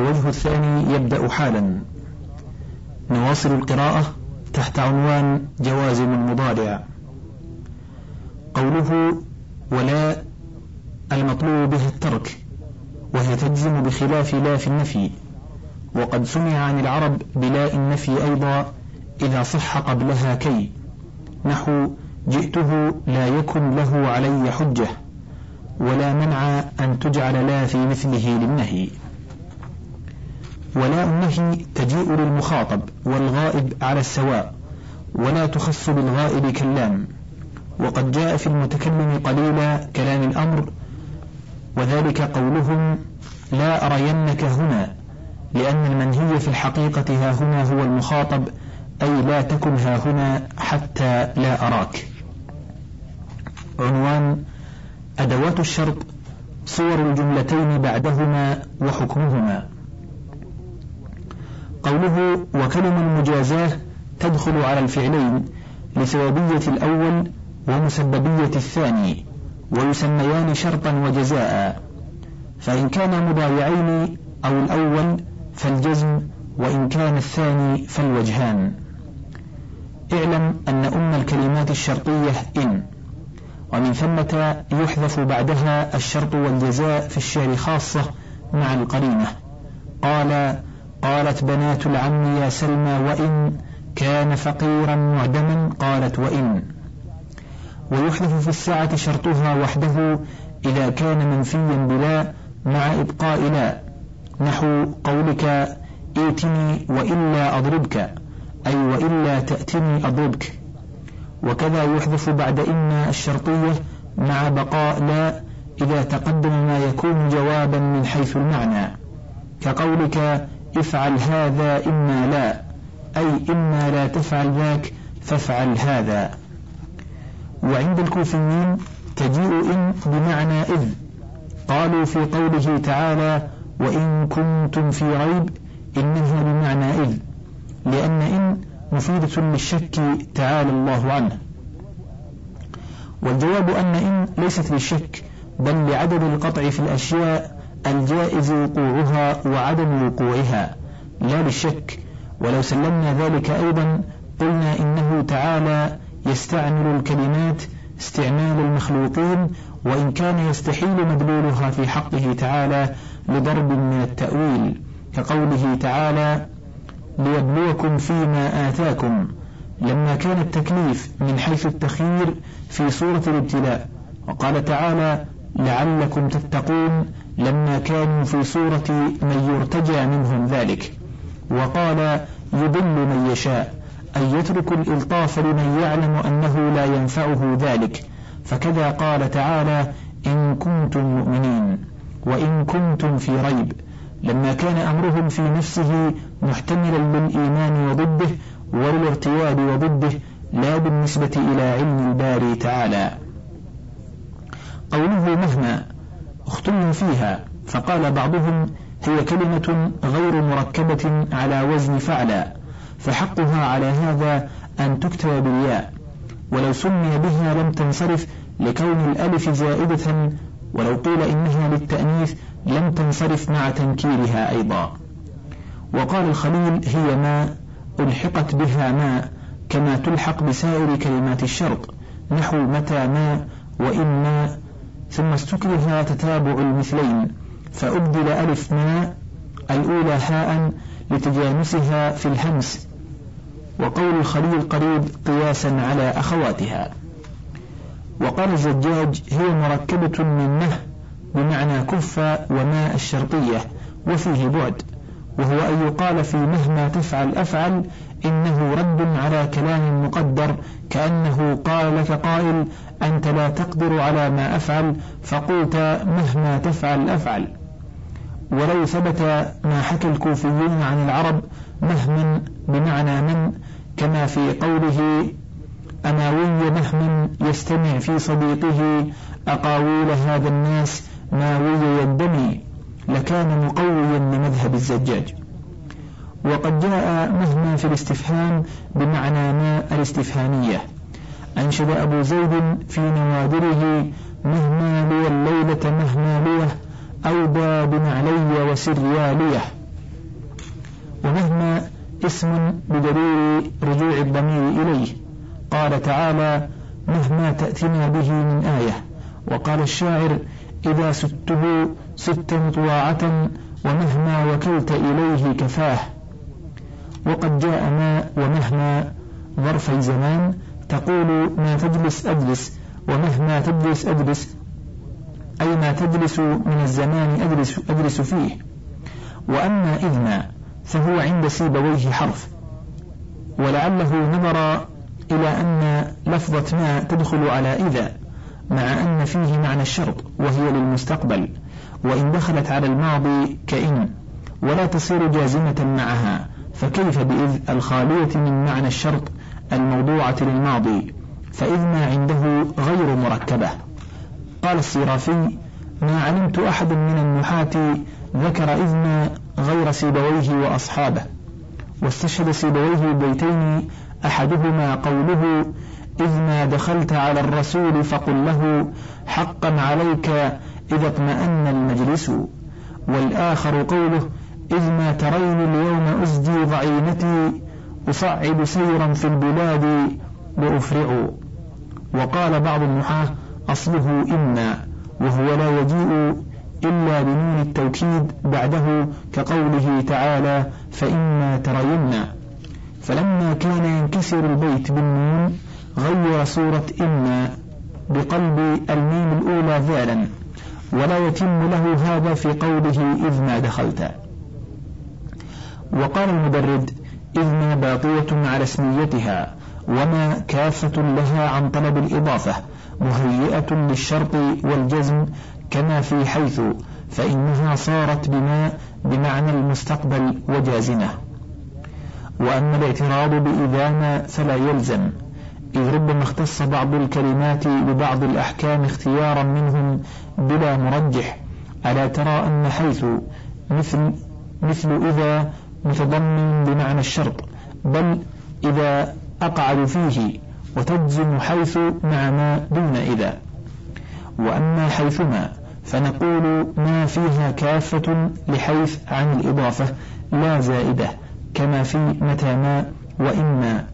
الوجه الثاني يبدأ حالا. نواصل القراءة تحت عنوان جوازم المضارع. قوله ولا المطلوب به الترك وهي تجزم بخلاف لا في النفي. وقد سمع عن العرب بلاء النفي أيضا إذا صح قبلها كي. نحو جئته لا يكن له علي حجة ولا منع أن تجعل لا في مثله للنهي. ولا النهي تجيء للمخاطب والغائب على السواء ولا تخص بالغائب كاللام وقد جاء في المتكلم قليلا كلام الأمر وذلك قولهم لا أرينك هنا لأن المنهي في الحقيقة ها هنا هو المخاطب أي لا تكن ها هنا حتى لا أراك. عنوان أدوات الشرط صور الجملتين بعدهما وحكمهما. قوله وكلم المجازاة تدخل على الفعلين لسببية الأول ومسببية الثاني ويسميان شرطا وجزاء. فإن كان مضارعين أو الأول فالجزم وإن كان الثاني فالوجهان. اعلم أن أم الكلمات الشرطية إن. ومن ثمة يحذف بعدها الشرط والجزاء في الشعر خاصة مع القرينة. قال قالت بنات العم يا سلمى وإن كان فقيرا معدما قالت وإن. ويحذف في الساعة شرطها وحده إذا كان منفيا بلا مع إبقاء لا. نحو قولك ائتني وإلا أضربك أي وإلا تأتني أضربك. وكذا يحذف بعد إن الشرطية مع بقاء لا إذا تقدم ما يكون جوابا من حيث المعنى. كقولك افعل هذا إما لا أي إما لا تفعل ذاك فافعل هذا. وعند الكوفيين تجيء إن بمعنى إذ قالوا في قوله تعالى وإن كنتم في ريب إنها بمعنى إذ لأن إن مفيدة للشك تعالى الله عنه. والجواب أن إن ليست للشك بل لعدم القطع في الأشياء الجائز وقوعها وعدم وقوعها. لا للشك. ولو سلمنا ذلك أيضا قلنا إنه تعالى يستعمل الكلمات استعمال المخلوقين وإن كان يستحيل مدلولها في حقه تعالى لضرب من التأويل كقوله تعالى ليبلوكم فيما آتاكم لما كان التكليف من حيث التخيير في صورة الابتلاء وقال تعالى لعلكم تتقون لما كانوا في صورة من يرتجى منهم ذلك. وقال يضل من يشاء أن يترك الإلطاف لمن يعلم أنه لا ينفعه ذلك. فكذا قال تعالى إن كنتم مؤمنين وإن كنتم في ريب. لما كان أمرهم في نفسه محتملا للإيمان وضده وللارتياب وضده لا بالنسبة إلى علم الباري تعالى. قوله مهما اختلوا فيها فقال بعضهم هي كلمة غير مركبة على وزن فعلا فحقها على هذا أن تكتب بالياء. ولو سمي بها لم تنصرف لكون الألف زائدة ولو قيل إنها للتأنيث لم تنصرف مع تنكيرها أيضا. وقال الخليل هي ما ألحقت بها ما كما تلحق بسائر كلمات الشرط نحو متى ما وإن ما ثم استكره تتابع المثلين فأبدل ألف ما الأولى هاء لتجانسها في الهمس وقول الخليل قريب قياسا على أخواتها. وقال الزجاج هي مركبة من مه بمعنى كف وماء الشرطية وفيه بعد. وهو أن يقال في مهما تفعل أفعل إنه رد على كلام مقدر كأنه قال لك قائل أنت لا تقدر على ما أفعل فقلت مهما تفعل أفعل. ولو ثبت ما حكى الكوفيون عن العرب مهما بمعنى من كما في قوله أماوي مهم يستمع في صديقه أقاويل هذا الناس ماوي يندمي لكان مقويا لمذهب الزجاج. وقد جاء مهما في الاستفهام بمعنى ما الاستفهامية. أنشد أبو زيد في نوادره مهما لي الليلة مهما ليه أودى بنعلي وسرياليه ومهما اسم بدليل رجوع الضمير إليه قال تعالى مهما تأتنا به من آية وقال الشاعر إذا سته ست مطواعة ومهما وكلت إليه كفاه وقد جاء ما ومهما ظرفي زمان تقول ما تجلس أجلس ومهما تجلس أجلس أي ما تجلس من الزمان أجلس, أجلس فيه. وأما إذ ما فهو عند سيبويه حرف. ولعله نظر إلى أن لفظة ما تدخل على إذا مع أن فيه معنى الشرط وهي للمستقبل. وإن دخلت على الماضي كإن ولا تصير جازمة معها. فكيف بإذ الخالية من معنى الشرط الموضوعة للماضي فإذ ما عنده غير مركبة. قال الصرافي ما علمت أحد من النحاة ذكر إذ ما غير سيبويه وأصحابه. واستشهد سيبويه بيتين أحدهما قوله إذ ما دخلت على الرسول فقل له حقا عليك إذا اطمأن المجلس. والآخر قوله إذ ما ترين اليوم أزدي ضعينتي أصعد سيرا في البلاد لأفرع وقال بعض النحاة أصله إما وهو لا يجيء إلا بنون التوكيد بعده كقوله تعالى فإما ترين. فلما كان ينكسر البيت بالنون غير صورة إما بقلب الميم الأولى ذالا ولا يتم له هذا في قوله إذ ما دخلت. وقال المدرد إذ ما باقية على اسميتها وما كافة لها عن طلب الإضافة مهيئة للشرط والجزم كما في حيث فإنها صارت بما بمعنى المستقبل وجازمة. وأما الاعتراض بإذا فلا يلزم إذ ربما اختص بعض الكلمات ببعض الأحكام اختيارا منهم بلا مرجح ألا ترى أن حيث مثل مثل إذا متضمن بمعنى الشرط بل إذا أقعد فيه وتجزم حيث مع ما دون إذا. وأما حيثما فنقول ما فيها كافة لحيث عن الإضافة لا زائدة كما في متى ما وإما.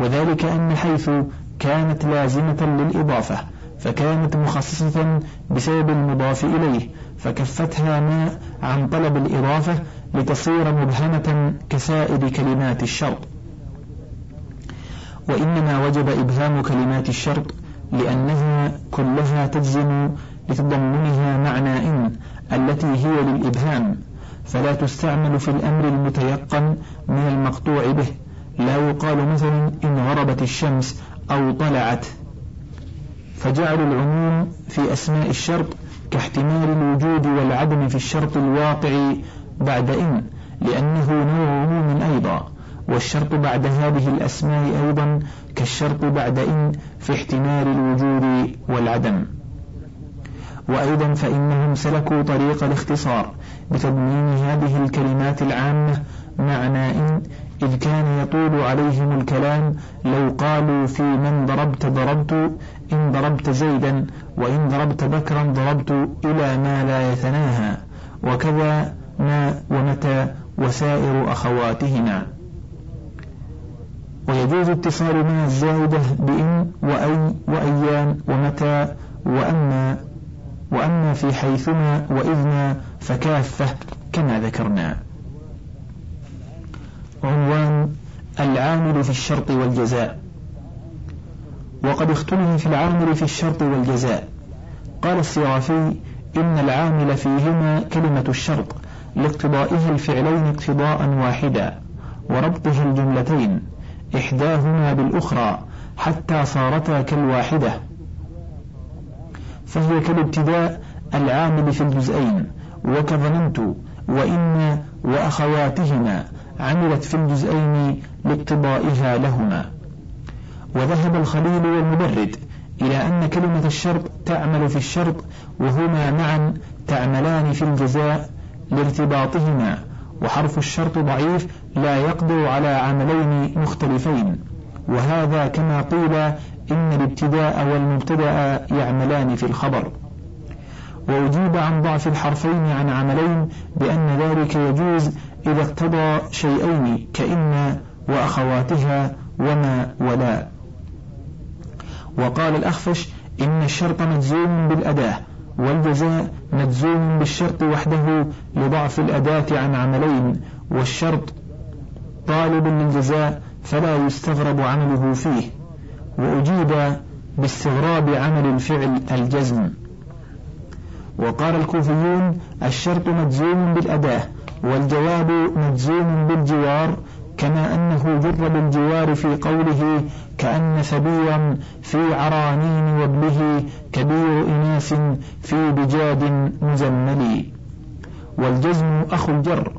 وذلك أن حيث كانت لازمة للإضافة فكانت مخصصة بسبب المضاف إليه فكفتها ما عن طلب الإضافة لتصير مبهمة كسائر كلمات الشرط. وإنما وجب إبهام كلمات الشرط لأنها كلها تجزم لتضمنها معنى إن التي هي للإبهام. فلا تستعمل في الأمر المتيقن من المقطوع به. لا يقال مثلا إن غربت الشمس أو طلعت. فجعل العموم في أسماء الشرط كاحتمال الوجود والعدم في الشرط الواقع بعد إن لأنه نوع عموم أيضا. والشرط بعد هذه الأسماء أيضا كالشرط بعد إن في احتمال الوجود والعدم. وأيضا فإنهم سلكوا طريق الاختصار بتضمين هذه الكلمات العامة معنى إن إذ كان يطول عليهم الكلام لو قالوا في من ضربت ضربت إن ضربت زيدا وإن ضربت بكرا ضربت إلى ما لا يتناهى وكذا ما ومتى وسائر أخواتهما. ويجوز اتصال ما الزائدة بإن وأي وأيام ومتى وأما وأما في حيثما وإذنا فكافة كما ذكرنا. عنوان العامل في الشرط والجزاء. وقد اختلف في العامل في الشرط والجزاء. قال الصرافي إن العامل فيهما كلمة الشرط. لاقتضائها الفعلين اقتضاء واحدا وربطها الجملتين إحداهما بالأخرى حتى صارتا كالواحدة. فهي كالابتداء العامل في الجزئين وكظننت وإن وأخواتهما عملت في الجزئين لاقتضائها لهما. وذهب الخليل والمبرد إلى أن كلمة الشرط تعمل في الشرط وهما معا تعملان في الجزاء لارتباطهما وحرف الشرط ضعيف لا يقدر على عملين مختلفين. وهذا كما قيل إن الابتداء والمبتدأ يعملان في الخبر. وأجيب عن ضعف الحرفين عن عملين بأن ذلك يجوز إذا اقتضى شيئين كإن وأخواتها وما ولا. وقال الأخفش إن الشرط مجزوم بالأداة والجزاء مجزوم بالشرط وحده لضعف الأداة عن عملين والشرط طالب للجزاء فلا يستغرب عمله فيه وأجيب باستغراب عمل الفعل الجزم. وقال الكوفيون الشرط مجزوم بالأداة والجواب مجزوم بالجوار كما أنه جر بالجوار في قوله كأن ثبيا في عرانين وابله كبير إناث في بجاد مزمل والجزم أخو الجر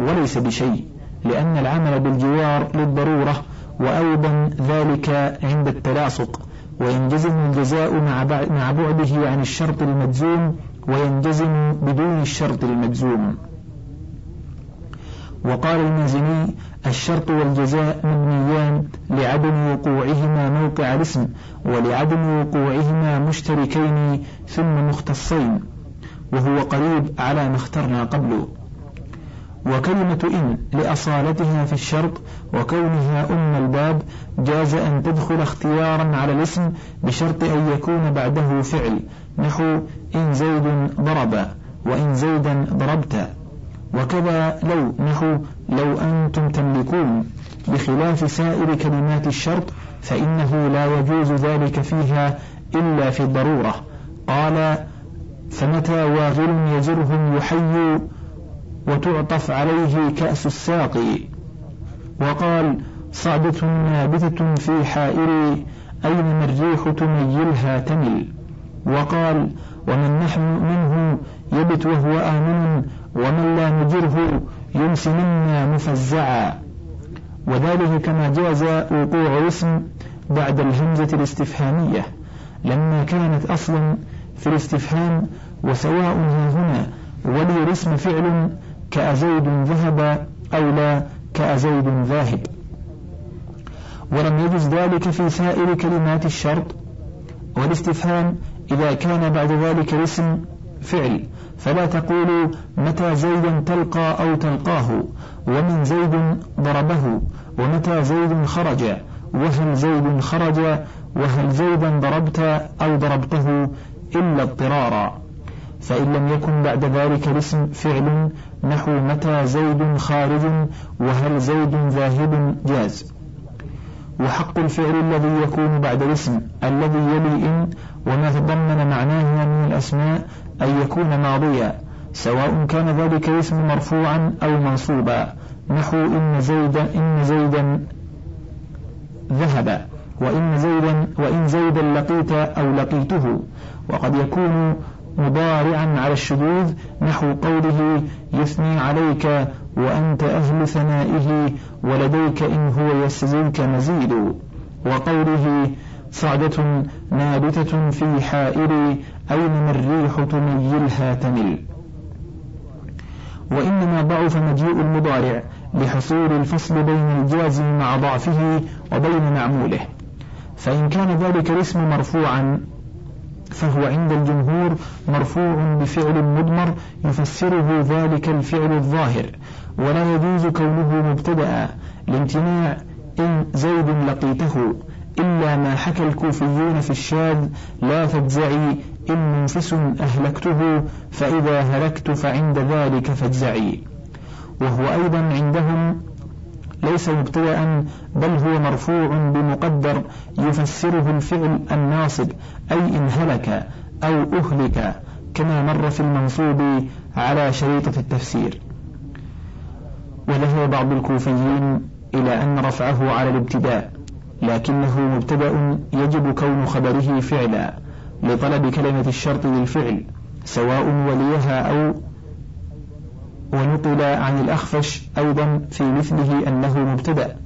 وليس بشيء لأن العمل بالجوار للضرورة وأيضا ذلك عند التلاصق وينجزم الجزاء مع بعده عن الشرط المجزوم وينجزم بدون الشرط المجزوم. وقال المازني الشرط والجزاء مبنيان لعدم وقوعهما موقع الاسم ولعدم وقوعهما مشتركين ثم مختصين وهو قريب على ما اخترنا قبله. وكلمة إن لأصالتها في الشرط وكونها أم الباب جاز أن تدخل اختيارا على الاسم بشرط أن يكون بعده فعل نحو إن زيد ضرب وإن زيدا ضربت. وكذا لو نحو لو أنتم تملكون بخلاف سائر كلمات الشرط فإنه لا يجوز ذلك فيها إلا في الضرورة. قال فمتى واغل يزرهم يحيي وتعطف عليه كأس الساقي وقال صعدة نابتة في حائري أين ما الريح تميلها تمل؟ وقال ومن نحن منه يبت وهو آمن ومن لا نجره يمس منا مفزعا. وذلك كما جاز وقوع اسم بعد الهمزة الاستفهامية لما كانت أصلا في الاستفهام وسواء ها هنا ولي الاسم فعل كأزيد ذهب أو لا كأزيد ذاهب. ولم يجز ذلك في سائر كلمات الشرط والاستفهام إذا كان بعد ذلك الاسم فعل فلا تقولوا متى زيدا تلقى أو تلقاه ومن زيد ضربه ومتى زيد خرج وهل زيد خرج وهل زيدا ضربت أو ضربته إلا اضطرارا. فإن لم يكن بعد ذلك الاسم فعل نحو متى زيد خارج وهل زيد ذاهب جاز. وحق الفعل الذي يكون بعد الاسم الذي يلي إن وما تضمن معناه من الأسماء أن يكون ماضيا سواء كان ذلك الاسم مرفوعا أو منصوبا. نحو إن زيدا إن زيدا ذهب وإن زيدا وإن زيدا لقيت أو لقيته. وقد يكون مضارعا على الشذوذ نحو قوله يثني عليك وأنت أهل ثنائه ولديك إن هو يستزلك مزيد. وقوله صعدة نابتة في حائري أينما الريح تميلها تمل وإنما ضعف مجيء المضارع لحصول الفصل بين الجازم مع ضعفه وبين معموله. فإن كان ذلك الاسم مرفوعا فهو عند الجمهور مرفوع بفعل مضمر يفسره ذلك الفعل الظاهر. ولا يجوز كونه مبتدأ لامتناع إن زيد لقيته. إلا ما حكى الكوفيون في الشاذ لا تجزعي إن منفس أهلكته فإذا هلكت فعند ذلك فاجزعي وهو أيضا عندهم ليس مبتدأ بل هو مرفوع بمقدر يفسره الفعل الناصب أي إن هلك أو أهلك كما مر في المنصوب على شريطة التفسير. وذهب بعض الكوفيين إلى أن رفعه على الابتداء. لكنه مبتدأ يجب كون خبره فعلا لطلب كلمة الشرط للفعل سواء وليها أو ونقل عن الأخفش أيضا في مثله أنه مبتدأ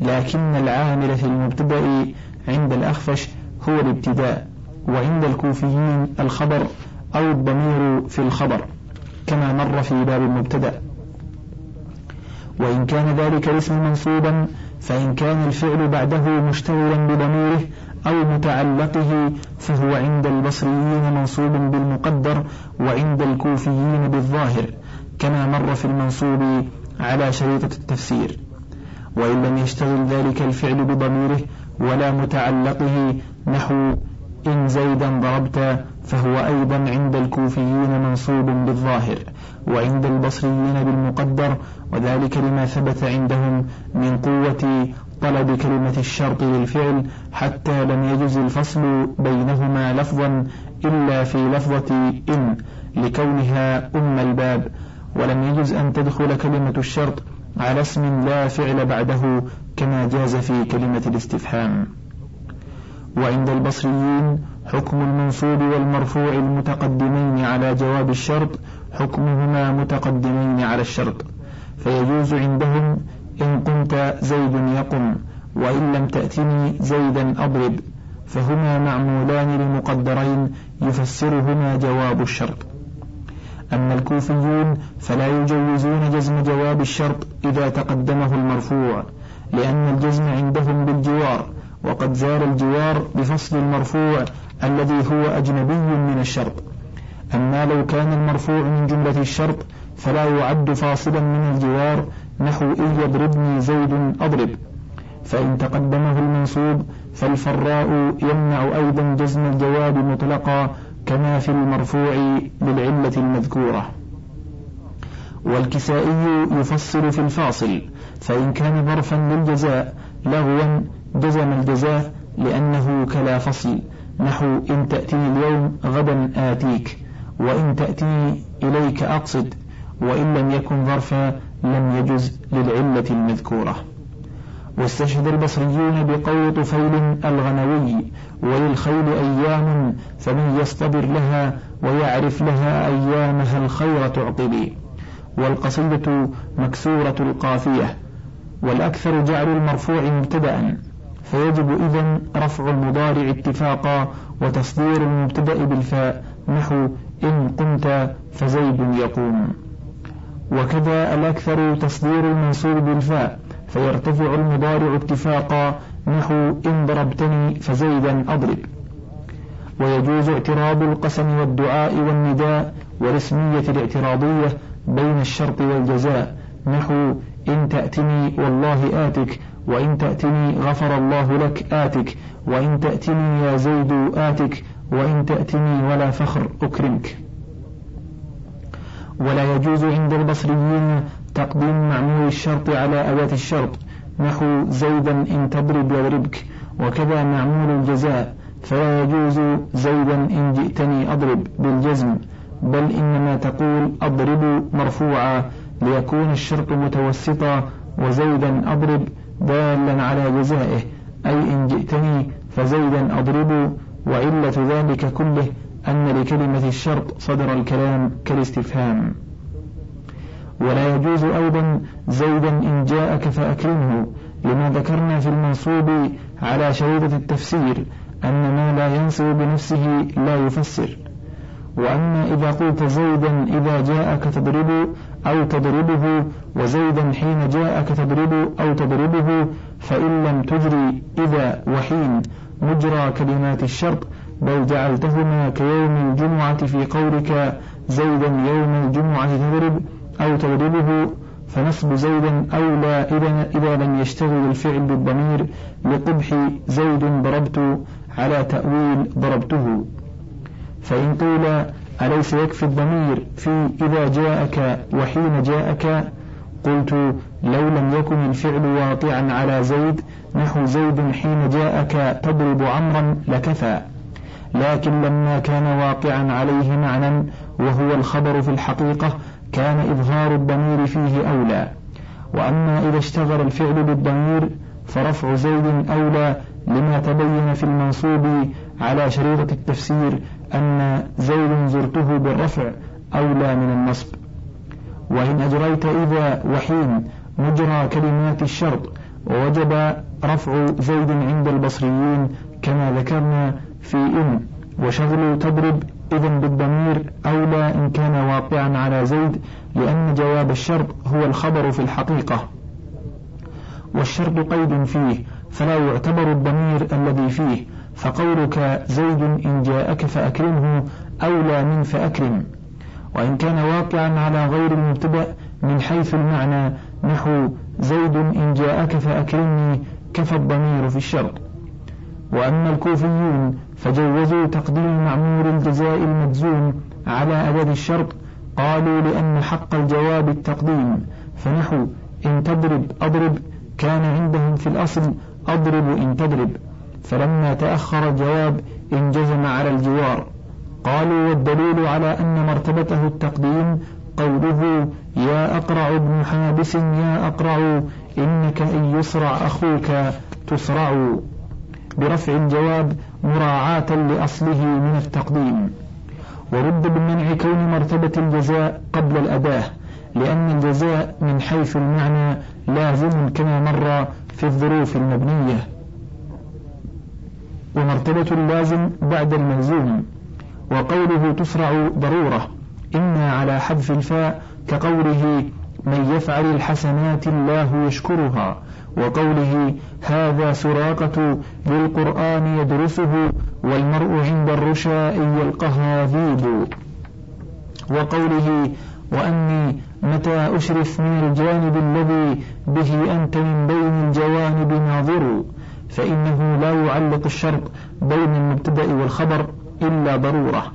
لكن العامل في المبتدأ عند الأخفش هو الابتداء وعند الكوفيين الخبر أو الضمير في الخبر كما مر في باب المبتدأ. وإن كان ذلك الاسم منصوبا فإن كان الفعل بعده مشتغلا بضميره أو متعلقه فهو عند البصريين منصوب بالمقدر وعند الكوفيين بالظاهر كما مر في المنصوب على شريطة التفسير. وإن لم يشتغل ذلك الفعل بضميره ولا متعلقه نحو إن زيدا ضربت فهو أيضا عند الكوفيين منصوب بالظاهر وعند البصريين بالمقدر وذلك لما ثبت عندهم من قوة طلب كلمة الشرط للفعل حتى لم يجز الفصل بينهما لفظا إلا في لفظة إن لكونها أم الباب ولم يجز أن تدخل كلمة الشرط على اسم لا فعل بعده كما جاز في كلمة الاستفهام. وعند البصريين حكم المنصوب والمرفوع المتقدمين على جواب الشرط حكمهما متقدمين على الشرط. فيجوز عندهم إن قمت زيد يقم وإن لم تأتني زيدا أضرب. فهما معمولان لمقدرين يفسرهما جواب الشرط. أما الكوفيون فلا يجوزون جزم جواب الشرط إذا تقدمه المرفوع لأن الجزم عندهم بالجوار وقد زال الجوار بفصل المرفوع الذي هو أجنبي من الشرط. أما لو كان المرفوع من جملة الشرط فلا يعد فاصلا من الجوار نحو إن يضربني زيد أضرب. فإن تقدمه المنصوب فالفراء يمنع أيضا جزم الجواب مطلقا كما في المرفوع للعلة المذكورة. والكسائي يفصل في الفاصل فإن كان ظرفا للجزاء لغوا جزم الجزاء لأنه كلا فصل. نحو إن تأتيني اليوم غدا آتيك وإن تأتيني إليك أقصد. وإن لم يكن ظرفا لم يجز للعلة المذكورة. واستشهد البصريون بقول طفيل الغنوي وللخيل أيام فمن يصطبر لها ويعرف لها أيامها الخير تعقبي والقصيدة مكسورة القافية والأكثر جعل المرفوع مبتدأ. فيجب إذن رفع المضارع اتفاقا وتصدير المبتدأ بالفاء. نحو إن قمت فزيد يقوم. وكذا الأكثر تصدير المنصوب بالفاء فيرتفع المضارع اتفاقا نحو إن ضربتني فزيدا أضرب. ويجوز اعتراض القسم والدعاء والنداء والاسمية الاعتراضية بين الشرط والجزاء نحو إن تأتني والله آتك وإن تأتني غفر الله لك آتك وإن تأتني يا زيد آتك وإن تأتني ولا فخر أكرمك. ولا يجوز عند البصريين تقديم معمول الشرط على أداة الشرط. نحو زيدا إن تضرب يضربك وكذا معمول الجزاء. فلا يجوز زيدا إن جئتني أضرب بالجزم بل إنما تقول أضرب مرفوعا ليكون الشرط متوسطا وزيدا أضرب دالا على جزائه. أي إن جئتني فزيدا أضرب وعلة ذلك كله أن لكلمة الشرط صدر الكلام كالاستفهام. ولا يجوز أيضا زيدا إن جاءك فأكرمه لما ذكرنا في المنصوب على شريطة التفسير أن ما لا ينصب بنفسه لا يفسر. وأما إذا قلت زيدا إذا جاءك تضرب أو تضربه وزيدا حين جاءك تضرب أو تضربه فإن لم تجري إذا وحين مجرى كلمات الشرط بل جعلتهما كيوم الجمعة في قولك زيدا يوم الجمعة تضرب أو تضربه فنصب زيدا أولى إذا, إذا لم يشتغل الفعل بالضمير لقبح زيد ضربت على تأويل ضربته. فإن قيل أليس يكفي الضمير في إذا جاءك وحين جاءك؟ قلت لو لم يكن الفعل واقعا على زيد نحو زيد حين جاءك تضرب عمرا لكفى. لكن لما كان واقعا عليه معنى وهو الخبر في الحقيقة كان إظهار الضمير فيه أولى. وأما إذا اشتغل الفعل بالضمير فرفع زيد أولى لما تبين في المنصوب على شريطة التفسير أن زيد زرته بالرفع أولى من النصب. وإن أجريت إذا وحين مجرى كلمات الشرط ووجب رفع زيد عند البصريين كما ذكرنا في إن وشغل تضرب إذن بالضمير أولى إن كان واقعا على زيد لأن جواب الشرط هو الخبر في الحقيقة. والشرط قيد فيه فلا يعتبر الضمير الذي فيه. فقولك زيد إن جاءك فأكرمه أولى من فأكرم. وإن كان واقعا على غير المبتدأ من حيث المعنى نحو زيد إن جاءك فأكرمني كفى الضمير في الشرط. وأما الكوفيون فجوزوا تقديم معمور الجزاء المجزوم على أداة الشرط قالوا لأن حق الجواب التقديم. فنحو إن تضرب أضرب كان عندهم في الأصل أضرب إن تضرب. فلما تأخر الجواب انجزم على الجوار. قالوا والدليل على أن مرتبته التقديم قوله يا أقرع ابن حابس يا أقرع إنك إن يصرع أخوك تسرع. برفع الجواب مراعاة لأصله من التقديم. ورد بمنع كون مرتبة الجزاء قبل الأداة لأن الجزاء من حيث المعنى لازم كما مر في الظروف المبنية. ومرتبة اللازم بعد الملزوم. وقوله تسرع ضرورة إما على حذف الفاء كقوله من يفعل الحسنات الله يشكرها وقوله هذا سراقة بالقرآن يدرسه والمرء عند الرشاء يلقها ذيب وقوله وأني متى أشرف من الجانب الذي به أنت من بين الجوانب ناظر فإنه لا يعلق الشرط بين المبتدأ والخبر إلا ضرورة.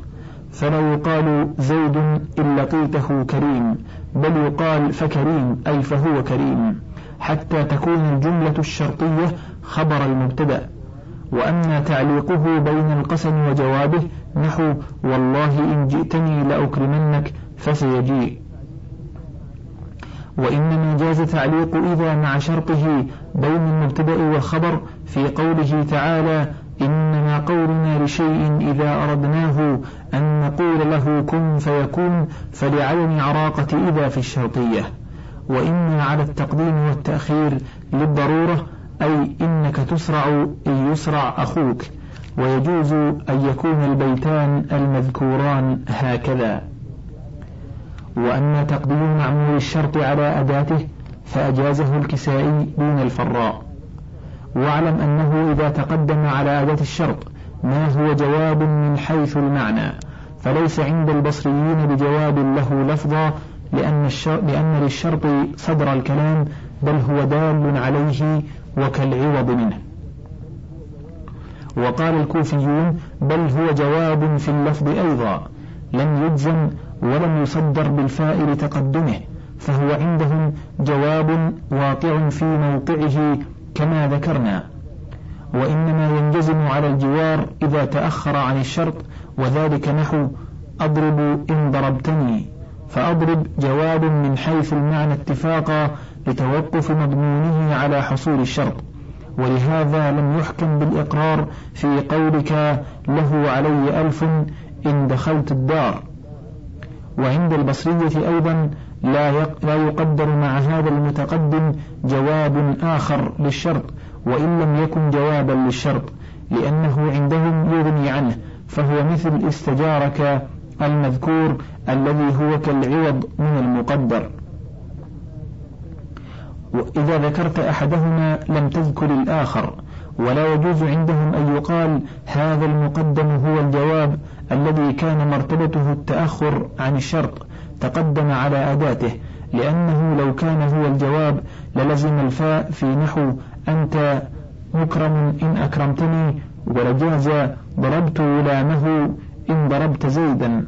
فلا يقال زيد إن لقيته كريم. بل يقال فكريم أي فهو كريم حتى تكون الجملة الشرطية خبر المبتدأ. وأما تعليقه بين القسم وجوابه نحو والله إن جئتني لأكرمنك فسيجيء. وإنما جاز تعليق إذا مع شرطه بين المبتدأ والخبر في قوله تعالى إنما قولنا لشيء إذا أردناه أن نقول له كن فيكون فلعدم عراقة إذا في الشرطية وإما على التقديم والتأخير للضرورة أي إنك تسرع إن يسرع أخوك. ويجوز أن يكون البيتان المذكوران هكذا. وأما تقديم معمول الشرط على أداته فأجازه الكسائي دون الفراء. واعلم أنه إذا تقدم على أداة الشرط ما هو جواب من حيث المعنى فليس عند البصريين بجواب له لفظا لأن, لأن للشرط صدر الكلام بل هو دال عليه وكالعوض منه. وقال الكوفيون بل هو جواب في اللفظ أيضا لم يجزم ولم يصدر بالفاء لتقدمه فهو عندهم جواب واقع في موقعه كما ذكرنا وإنما ينجزم على الجوار إذا تأخر عن الشرط وذلك نحو أضرب إن ضربتني فأضرب جواب من حيث المعنى اتفاقا لتوقف مضمونه على حصول الشرط. ولهذا لم يحكم بالإقرار في قولك له علي ألف إن دخلت الدار. وعند البصرية أيضا لا يقدر مع هذا المتقدم جواب آخر للشرط وإن لم يكن جوابا للشرط لأنه عندهم يغني عنه فهو مثل استجارك المذكور الذي هو كالعوض من المقدر. وإذا ذكرت أحدهما لم تذكر الآخر ولا يجوز عندهم أن يقال هذا المقدم هو الجواب الذي كان مرتبته التأخر عن الشرط. تقدم على أداته لأنه لو كان هو الجواب للزم الفاء في نحو أنت مكرم إن أكرمتني ولجاز ضربت غلامه إن ضربت زيدا.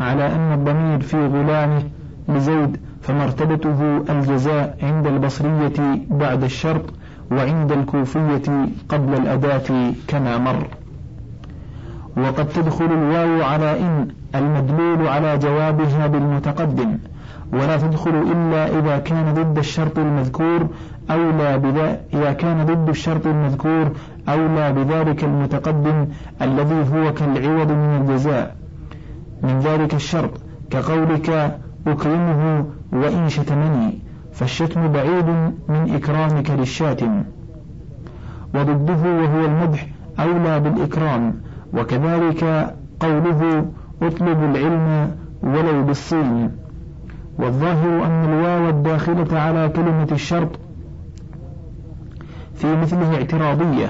على أن الضمير في غلامه لزيد فمرتبته الجزاء عند البصرية بعد الشرط وعند الكوفية قبل الأداة كما مر. وقد تدخل الواو على إن المدلول على جوابها بالمتقدم ولا تدخل إلا إذا كان ضد الشرط المذكور أولى بذا إذا كان ضد الشرط المذكور أولى بذلك المتقدم الذي هو كالعوض من الجزاء. من ذلك الشرط كقولك أكرمه وإن شتمني فالشتم بعيد من إكرامك للشاتم. وضده وهو المدح أولى بالإكرام وكذلك قوله أطلب العلم ولو بالصين والظاهر أن الواو الداخلة على كلمة الشرط في مثله اعتراضية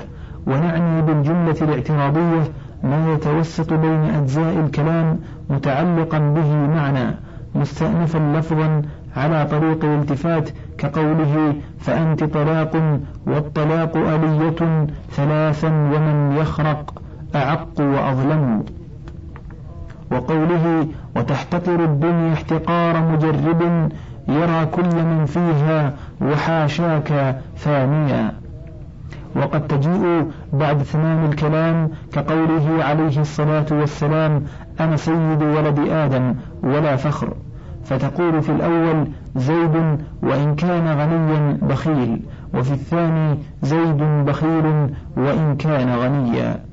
ونعني بالجملة الاعتراضية ما يتوسط بين أجزاء الكلام متعلقا به معنى مستأنفا لفظا على طريق الالتفات كقوله فأنت طلاق والطلاق ألية ثلاثا ومن يخرق أعق وأظلم. وقوله وتحتقر الدنيا احتقار مجرب يرى كل من فيها وحاشاك ثانيا. وقد تجيء بعد ثمام الكلام كقوله عليه الصلاة والسلام أنا سيد ولد آدم ولا فخر. فتقول في الأول زيد وإن كان غنيا بخيل وفي الثاني زيد بخيل وإن كان غنيا.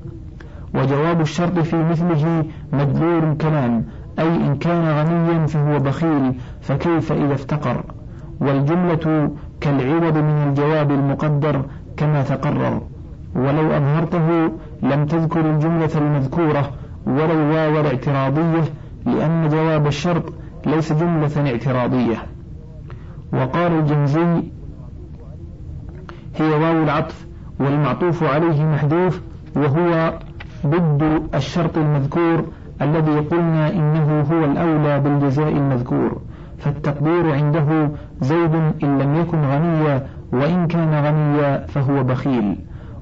وجواب الشرط في مثله مدلول الكلام أي إن كان غنيا فهو بخيل فكيف إذا افتقر؟ والجملة كالعوض من الجواب المقدر كما تقرر. ولو أظهرته لم تذكر الجملة المذكورة ولا الواو الاعتراضية لأن جواب الشرط ليس جملة اعتراضية. وقال الجنزي هي واو العطف والمعطوف عليه محذوف وهو ضد الشرط المذكور الذي قلنا إنه هو الأولى بالجزاء المذكور فالتقدير عنده زيد إن لم يكن غنيا وإن كان غنيا فهو بخيل.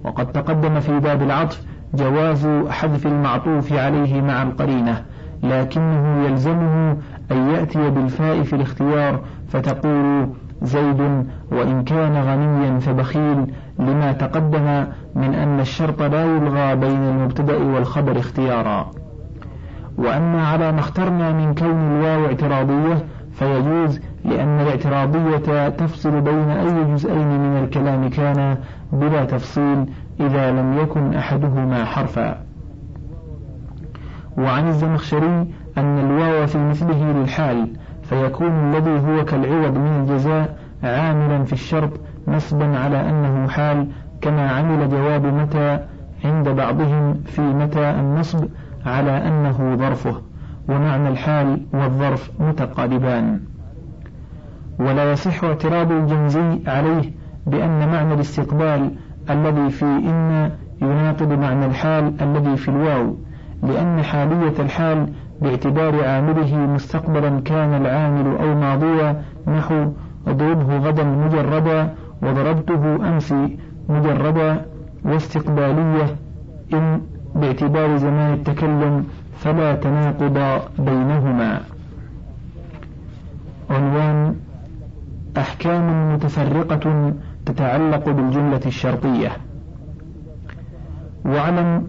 وقد تقدم في باب العطف جواز حذف المعطوف عليه مع القرينة لكنه يلزمه أن يأتي بالفاء في الاختيار فتقول زيد وإن كان غنيا فبخيل لما تقدم من أن الشرط لا يلغى بين المبتدأ والخبر اختيارا. وأما على ما اخترنا من كون الواو اعتراضية فيجوز لأن الاعتراضية تفصل بين أي جزئين من الكلام كان بلا تفصيل إذا لم يكن أحدهما حرفا. وعن الزمخشري أن الواو في مثله للحال فيكون الذي هو كالعوض من الجزاء عاملا في الشرط نصبا على أنه حال كما عمل جواب متى عند بعضهم في متى النصب على أنه ظرفه ومعنى الحال والظرف متقاربان. ولا يصح اعتراض الجنزي عليه بأن معنى الاستقبال الذي في إن يناقض معنى الحال الذي في الواو لأن حالية الحال باعتبار عامله مستقبلا كان العامل أو ماضيا نحو اضربه غدا مجردا وضربته أمس مجردا واستقبالية إن باعتبار زمان التكلم فلا تناقض بينهما. عنوان أحكام متفرقة تتعلق بالجملة الشرطية واعلم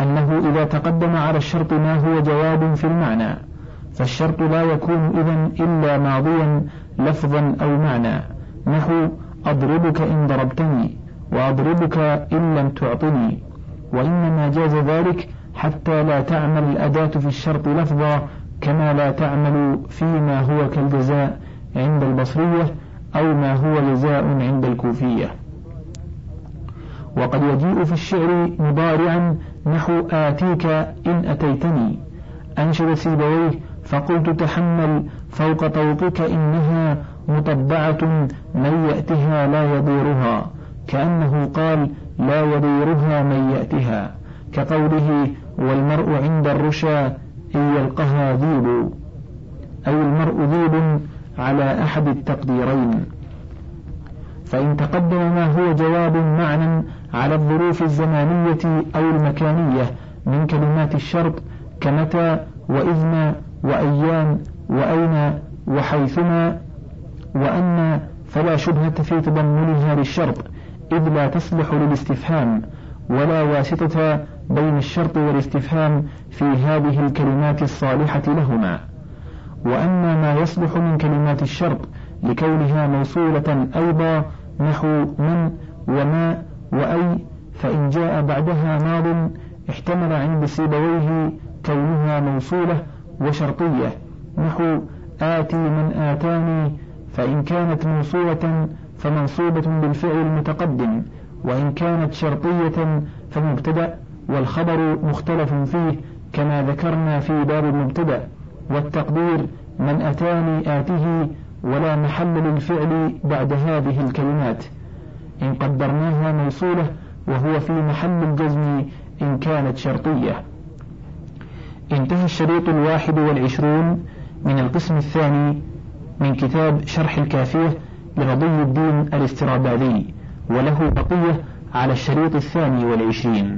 أنه إذا تقدم على الشرط ما هو جواب في المعنى فالشرط لا يكون إذا إلا ماضيا لفظا أو معنى نحو أضربك إن ضربتني وأضربك إن لم تعطني. وإنما جاز ذلك حتى لا تعمل الأداة في الشرط لفظا كما لا تعمل فيما هو كالجزاء عند البصرية أو ما هو جزاء عند الكوفية. وقد يجيء في الشعر مضارعا نحو آتيك إن أتيتني. أنشد سيبويه فقلت تحمل فوق طوقك إنها مطبعة من يأتها لا يضيرها كأنه قال لا يضيرها من يأتها كقوله والمرء عند الرشا إن يلقها ذيب أي المرء ذيب على أحد التقديرين. فإن تقدم ما هو جواب معنى على الظروف الزمانية أو المكانية من كلمات الشرط كمتى وإذن وأيام وأين وحيثما وأن فلا شبهة في تضمنها للشرط إذ لا تصلح للاستفهام ولا واسطة بين الشرط والاستفهام في هذه الكلمات الصالحة لهما. وأما ما يصلح من كلمات الشرط لكونها موصولة أيضا نحو من وما وأي فإن جاء بعدها ماض احتمل عند سيبويه كونها موصولة وشرطية نحو آتي من آتاني فإن كانت موصولة فمنصوبة بالفعل المتقدم وإن كانت شرطية فمبتدأ والخبر مختلف فيه كما ذكرنا في باب المبتدأ والتقدير من أتاني آته ولا محل للفعل بعد هذه الكلمات. إن قدرناها موصولة وهو في محل الجزم إن كانت شرطية. انتهى الشريط الواحد والعشرون من القسم الثاني من كتاب شرح الكافية لرضي الدين الاسترابادي وله بقية على الشريط الثاني والعشرين.